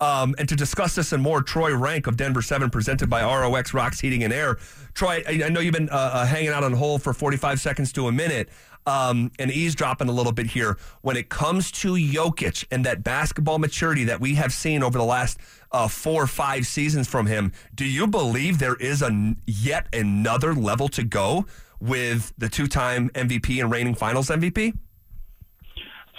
Um, and to discuss this and more, Troy Renck of Denver 7, presented by ROX Rocks Heating and Air. Troy, I, I know you've been uh, uh, hanging out on hold for 45 seconds to a minute um, and eavesdropping a little bit here. When it comes to Jokic and that basketball maturity that we have seen over the last uh, four or five seasons from him, do you believe there is a yet another level to go with the two-time MVP and reigning Finals MVP?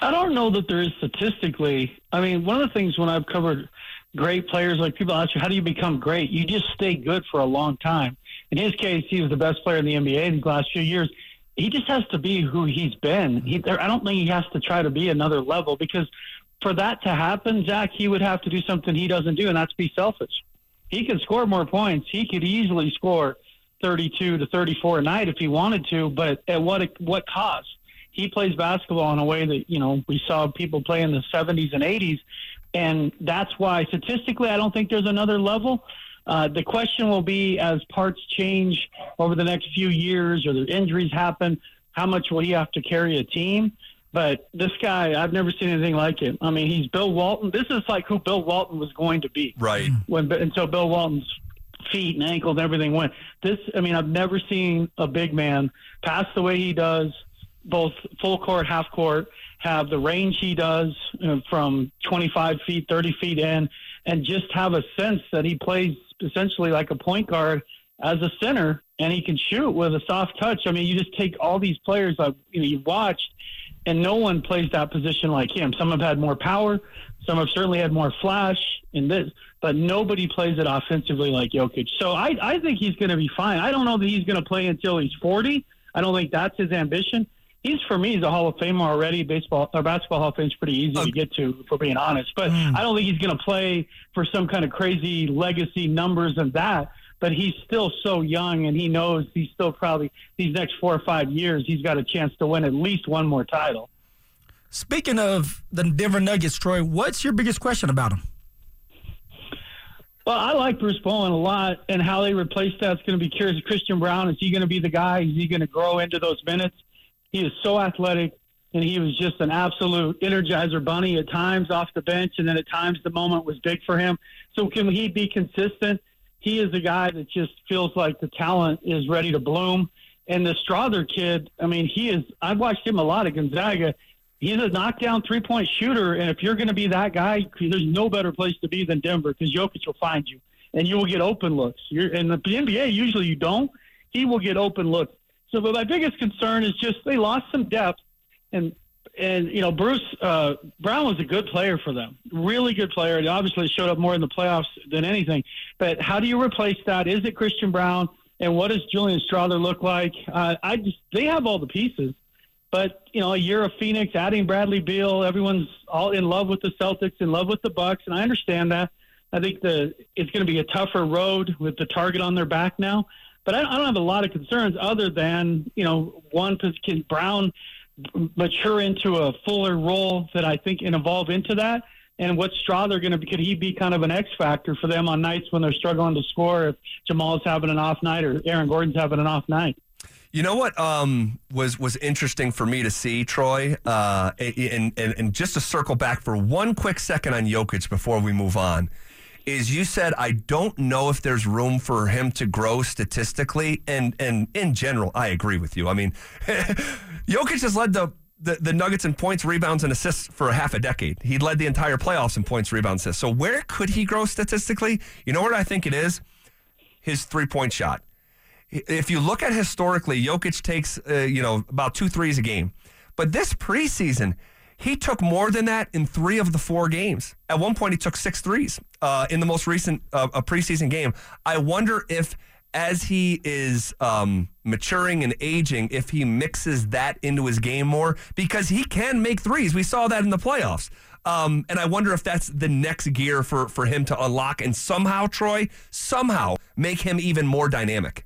I don't know that there is statistically. I mean, one of the things when I've covered great players, like people ask you, how do you become great? You just stay good for a long time. In his case, he was the best player in the NBA in the last few years. He just has to be who he's been. He, I don't think he has to try to be another level because for that to happen, Zach, he would have to do something he doesn't do, and that's be selfish. He could score more points. He could easily score 32 to 34 a night if he wanted to, but at what what cost? He plays basketball in a way that you know we saw people play in the 70s and 80s, and that's why statistically I don't think there's another level. Uh, the question will be as parts change over the next few years or the injuries happen, how much will he have to carry a team? But this guy, I've never seen anything like it. I mean, he's Bill Walton. This is like who Bill Walton was going to be. Right. When until Bill Walton's feet and ankles and everything went. This, I mean, I've never seen a big man pass the way he does both full court, half court, have the range he does uh, from 25 feet, 30 feet in, and just have a sense that he plays essentially like a point guard as a center, and he can shoot with a soft touch. I mean, you just take all these players that you know you've watched, and no one plays that position like him. Some have had more power, some have certainly had more flash in this, but nobody plays it offensively like Jokic. So I, I think he's going to be fine. I don't know that he's going to play until he's 40. I don't think that's his ambition he's for me he's a Hall of Famer already. Baseball or basketball Hall of Fame is pretty easy okay. to get to, for being honest. But mm. I don't think he's going to play for some kind of crazy legacy numbers and that. But he's still so young, and he knows he's still probably these next four or five years he's got a chance to win at least one more title. Speaking of the Denver Nuggets, Troy, what's your biggest question about him? Well, I like Bruce Brown a lot, and how they replace that's going to be curious. Christian Braun is he going to be the guy? Is he going to grow into those minutes? He is so athletic, and he was just an absolute energizer bunny at times off the bench, and then at times the moment was big for him. So can he be consistent? He is a guy that just feels like the talent is ready to bloom. And the Strawther kid, I mean, he is. I've watched him a lot at Gonzaga. He's a knockdown three point shooter, and if you're going to be that guy, there's no better place to be than Denver because Jokic will find you, and you will get open looks. You're, in the NBA, usually you don't. He will get open looks. So, but my biggest concern is just they lost some depth, and and you know Bruce uh, Brown was a good player for them, really good player, and obviously showed up more in the playoffs than anything. But how do you replace that? Is it Christian Braun? And what does Julian Strawther look like? Uh, I just they have all the pieces, but you know a year of Phoenix, adding Bradley Beal, everyone's all in love with the Celtics, in love with the Bucks, and I understand that. I think the it's going to be a tougher road with the target on their back now. But I, I don't have a lot of concerns other than, you know, one, can Braun mature into a fuller role that I think can evolve into that? And what's Strawther going to be? Could he be kind of an X factor for them on nights when they're struggling to score if Jamal's having an off night or Aaron Gordon's having an off night? You know what um, was was interesting for me to see, Troy, uh, and, and and just to circle back for one quick second on Jokic before we move on is you said I don't know if there's room for him to grow statistically, and and in general, I agree with you. I mean, Jokic has led the, the the Nuggets in points, rebounds, and assists for a half a decade. He led the entire playoffs in points, rebounds, assists. So where could he grow statistically? You know what I think it is? His three point shot. If you look at historically, Jokic takes uh, you know about two threes a game, but this preseason he took more than that in three of the four games. At one point, he took six threes uh, in the most recent uh, preseason game. I wonder if, as he is um, maturing and aging, if he mixes that into his game more because he can make threes. We saw that in the playoffs. Um, and I wonder if that's the next gear for, for him to unlock and somehow, Troy, somehow make him even more dynamic.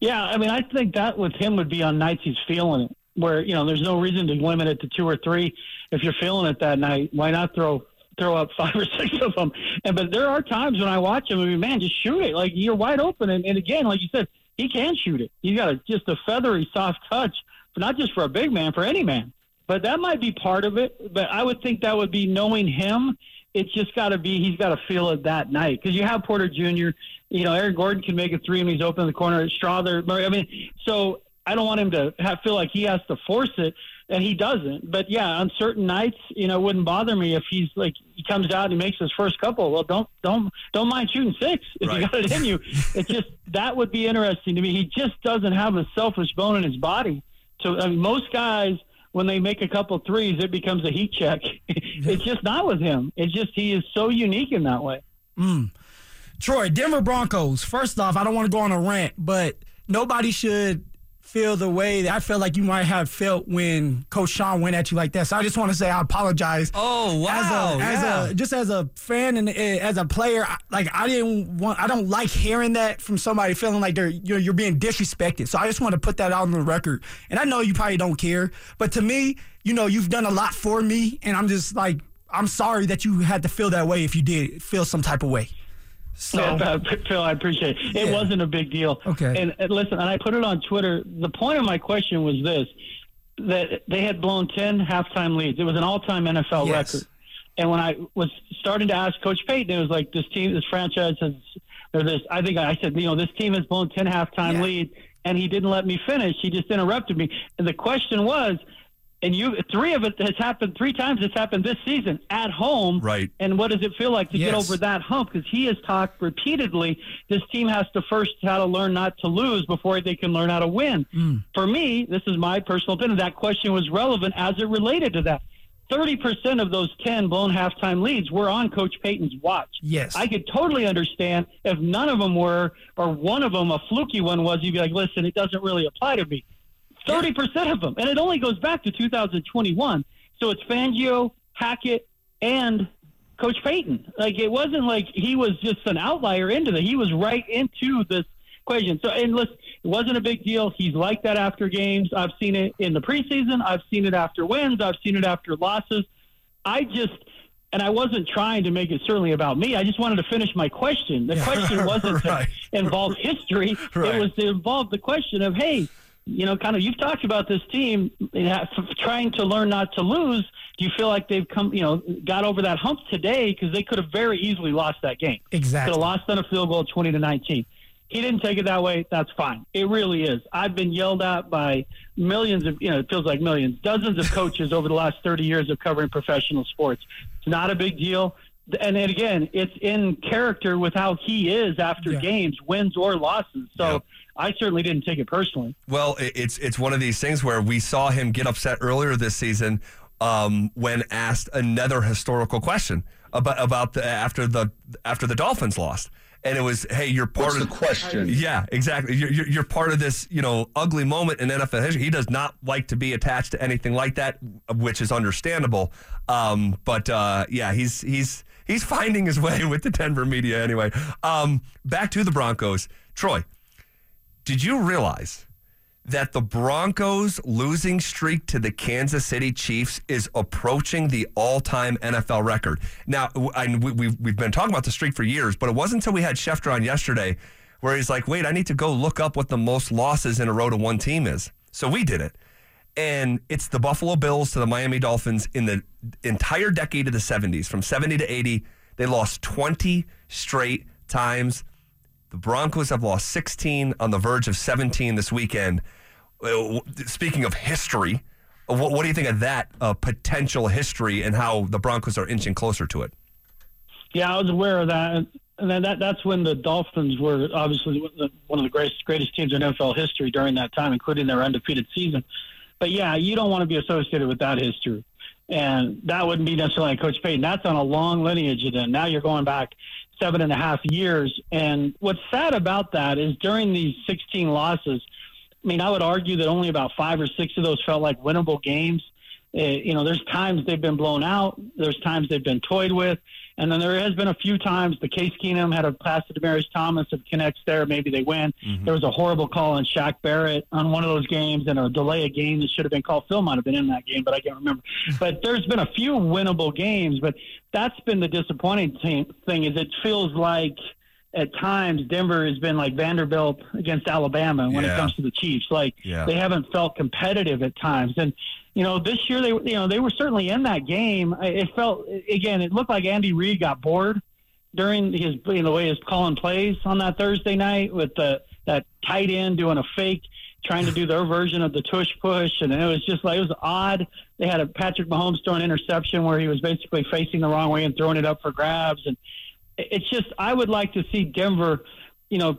Yeah, I mean, I think that with him would be on nights he's feeling it where you know there's no reason to limit it to two or three. If you're feeling it that night, why not throw throw up five or six of them? And but there are times when I watch him, I mean, man, just shoot it. Like you're wide open, and, and again, like you said, he can shoot it. He's got a, just a feathery, soft touch, not just for a big man, for any man. But that might be part of it. But I would think that would be knowing him it's just got to be he's got to feel it that night because you have Porter Jr. You know, Aaron Gordon can make a three when he's open in the corner. Strawther, I mean, so I don't want him to have, feel like he has to force it, and he doesn't. But yeah, on certain nights, you know, it wouldn't bother me if he's like he comes out and he makes his first couple. Well, don't don't don't mind shooting six if Right. you got it in you. It's just that would be interesting to me. He just doesn't have a selfish bone in his body. So I mean, most guys when they make a couple threes, it becomes a heat check. it's just not with him. It's just he is so unique in that way. Hmm. Troy, Denver Broncos. First off, I don't want to go on a rant, but nobody should feel the way that I felt like you might have felt when Coach Sean went at you like that. So I just want to say I apologize. Oh wow! As a, as yeah. a just as a fan and uh, as a player, I- like I didn't want, I don't like hearing that from somebody feeling like they're you're, you're being disrespected. So I just want to put that out on the record. And I know you probably don't care, but to me, you know, you've done a lot for me, and I'm just like I'm sorry that you had to feel that way if you did feel some type of way. So Yeah, Phil, I appreciate it. It Yeah. wasn't a big deal. Okay. And, and listen, and I put it on Twitter. The point of my question was this: that they had blown ten halftime leads. It was an all-time NFL Yes. record. And when I was starting to ask Coach Payton, it was like this team, this franchise has, or this. I think I said, you know, this team has blown ten halftime Yeah. lead, and he didn't let me finish. He just interrupted me. And the question was. And you, three of it has happened. Three times it's happened this season at home. Right. And what does it feel like to get over that hump? Because he has talked repeatedly. This team has to first how to learn not to lose before they can learn how to win. Mm. For me, this is my personal opinion. That question was relevant as it related to that. Thirty percent of those ten blown halftime leads were on Coach Payton's watch. Yes. I could totally understand if none of them were, or one of them, a fluky one was. You'd be like, "Listen, it doesn't really apply to me." Thirty percent of them, and it only goes back to 2021. So it's Fangio, Hackett, and Coach Payton. Like it wasn't like he was just an outlier into that. He was right into this equation. So and listen, it wasn't a big deal. He's like that after games. I've seen it in the preseason. I've seen it after wins. I've seen it after losses. I just and I wasn't trying to make it certainly about me. I just wanted to finish my question. The question wasn't Right. to involve history. Right. It was to involve the question of, hey, you know, kind of you've talked about this team trying to learn not to lose. Do you feel like they've come, you know, got over that hump today because they could have very easily lost that game? Exactly. Could have lost on a field goal, twenty to nineteen. He didn't take it that way. That's fine. It really is. I've been yelled at by millions of, you know, it feels like millions, dozens of coaches over the last 30 years of covering professional sports. It's not a big deal. And again, it's in character with how he is after Yeah. games, wins or losses. So. I certainly didn't take it personally. Well, it's it's one of these things where we saw him get upset earlier this season um, when asked another historical question about about the after the after the Dolphins lost, and it was, "Hey, you're part What's of the question? Yeah, exactly. You're, you're, you're part of this, you know, ugly moment in NFL history. He does not like to be attached to anything like that, which is understandable. Um, but uh, yeah, he's he's he's finding his way with the Denver media anyway. Um, back to the Broncos, Troy. Did you realize that the Broncos losing streak to the Kansas City Chiefs is approaching the all-time NFL record? Now, I, we, we've, we've been talking about the streak for years, but it wasn't until we had Schefter on yesterday where he's like, wait, I need to go look up what the most losses in a row to one team is. So we did it. And it's the Buffalo Bills to the Miami Dolphins in the entire decade of the 70s. From 70 to 80, they lost 20 straight times. The Broncos have lost 16 on the verge of 17 this weekend. Uh, Speaking of history, uh, what, what do you think of that uh, potential history and how the Broncos are inching closer to it? Yeah, I was aware of that. And then that, that's when the Dolphins were obviously one of the greatest, greatest teams in NFL history during that time, including their undefeated season. But yeah, you don't want to be associated with that history. And that wouldn't be necessarily Coach Payton. That's on a long lineage. And now you're going back seven and a half years. And what's sad about that is during these 16 losses, I mean, I would argue that only about five or six of those felt like winnable games. Uh, you know, there's times they've been blown out. There's times they've been toyed with. And then there has been a few times the Case Keenum had a pass to Demaryius Thomas. If it connects there, maybe they win. Mm-hmm. There was a horrible call on Shaq Barrett on one of those games and a delay a game that should have been called. Phil might have been in that game, but I can't remember. but there's been a few winnable games, but that's been the disappointing thing, thing is it feels like at times Denver has been like Vanderbilt against Alabama when Yeah. it comes to the Chiefs. Like Yeah. they haven't felt competitive at times. And you know, this year they you know they were certainly in that game. It felt again, it looked like Andy Reid got bored during his you know, the way his calling plays on that Thursday night with the that tight end doing a fake, trying to do their version of the tush push, and it was just like it was odd. They had a Patrick Mahomes throwing interception where he was basically facing the wrong way and throwing it up for grabs, and it's just I would like to see Denver, you know,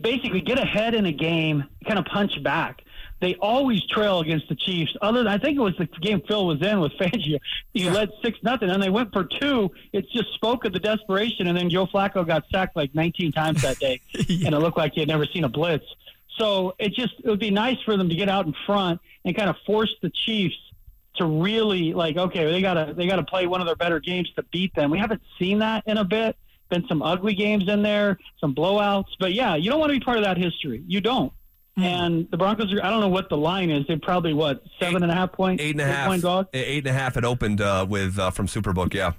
basically get ahead in a game, kind of punch back they always trail against the Chiefs. Other than I think it was the game Phil was in with Fangio. He led six nothing, and they went for two. It just spoke of the desperation. And then Joe Flacco got sacked like 19 times that day, yeah. and it looked like he had never seen a blitz. So it just it would be nice for them to get out in front and kind of force the Chiefs to really like okay they gotta they gotta play one of their better games to beat them. We haven't seen that in a bit. Been some ugly games in there, some blowouts, but yeah, you don't want to be part of that history. You don't. Mm. And the Broncos are, I don't know what the line is. They're probably, what, seven eight, and a half point? Eight and a half. Point dog? Eight and a half. It opened uh, with uh, from Superbook, yeah.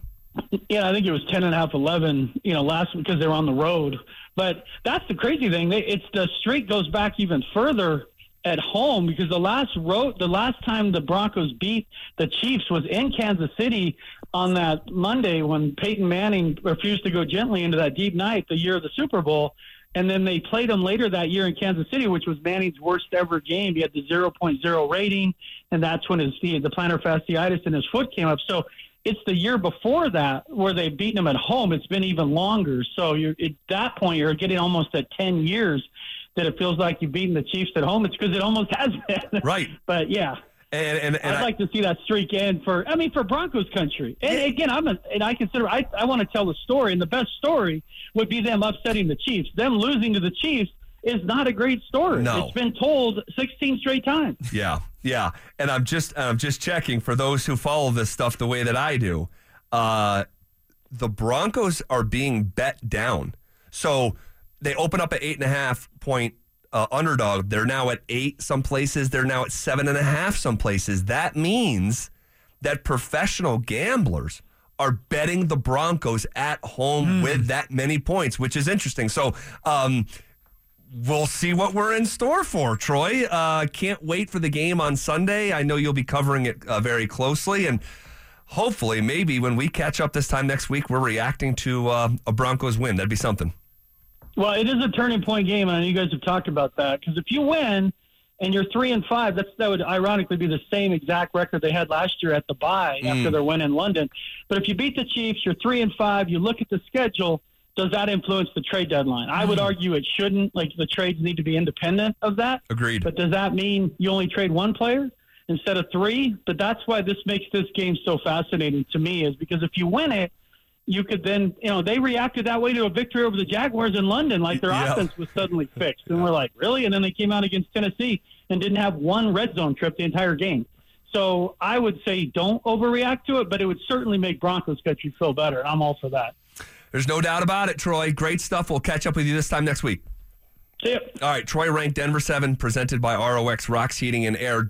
Yeah, I think it was 10 and a half, 11, you know, last because they were on the road. But that's the crazy thing. They, it's the streak goes back even further at home because the last road, the last time the Broncos beat the Chiefs was in Kansas City on that Monday when Peyton Manning refused to go gently into that deep night, the year of the Super Bowl. And then they played him later that year in Kansas City, which was Manning's worst ever game. He had the 0.0 rating, and that's when his the plantar fasciitis in his foot came up. So it's the year before that where they've beaten him at home. It's been even longer. So you're at that point you're getting almost at 10 years that it feels like you've beaten the Chiefs at home. It's because it almost has been. Right. but yeah. And, and, and I'd I, like to see that streak end for. I mean, for Broncos country. And yeah. again, I'm a, and I consider I I want to tell the story, and the best story would be them upsetting the Chiefs. Them losing to the Chiefs is not a great story. No. It's been told 16 straight times. Yeah, yeah. And I'm just I'm just checking for those who follow this stuff the way that I do. Uh, the Broncos are being bet down, so they open up at eight and a half point uh, underdog. They're now at eight some places. They're now at seven and a half some places. That means that professional gamblers are betting the Broncos at home mm. with that many points, which is interesting. So, um, we'll see what we're in store for, Troy. Uh, can't wait for the game on Sunday. I know you'll be covering it uh, very closely, and hopefully, maybe when we catch up this time next week, we're reacting to uh, a Broncos win. That'd be something. Well, it is a turning point game, and I know you guys have talked about that. Because if you win and you're three and five, that's that would ironically be the same exact record they had last year at the bye mm. after their win in London. But if you beat the Chiefs, you're three and five. You look at the schedule. Does that influence the trade deadline? I would mm. argue it shouldn't. Like the trades need to be independent of that. Agreed. But does that mean you only trade one player instead of three? But that's why this makes this game so fascinating to me. Is because if you win it you could then, you know, they reacted that way to a victory over the Jaguars in London, like their yeah. offense was suddenly fixed. And we're like, really? And then they came out against Tennessee and didn't have one red zone trip the entire game. So I would say don't overreact to it, but it would certainly make Broncos country feel better. I'm all for that. There's no doubt about it, Troy. Great stuff. We'll catch up with you this time next week. See ya. All right, Troy Renck Denver 7, presented by ROX Rocks Heating and Air.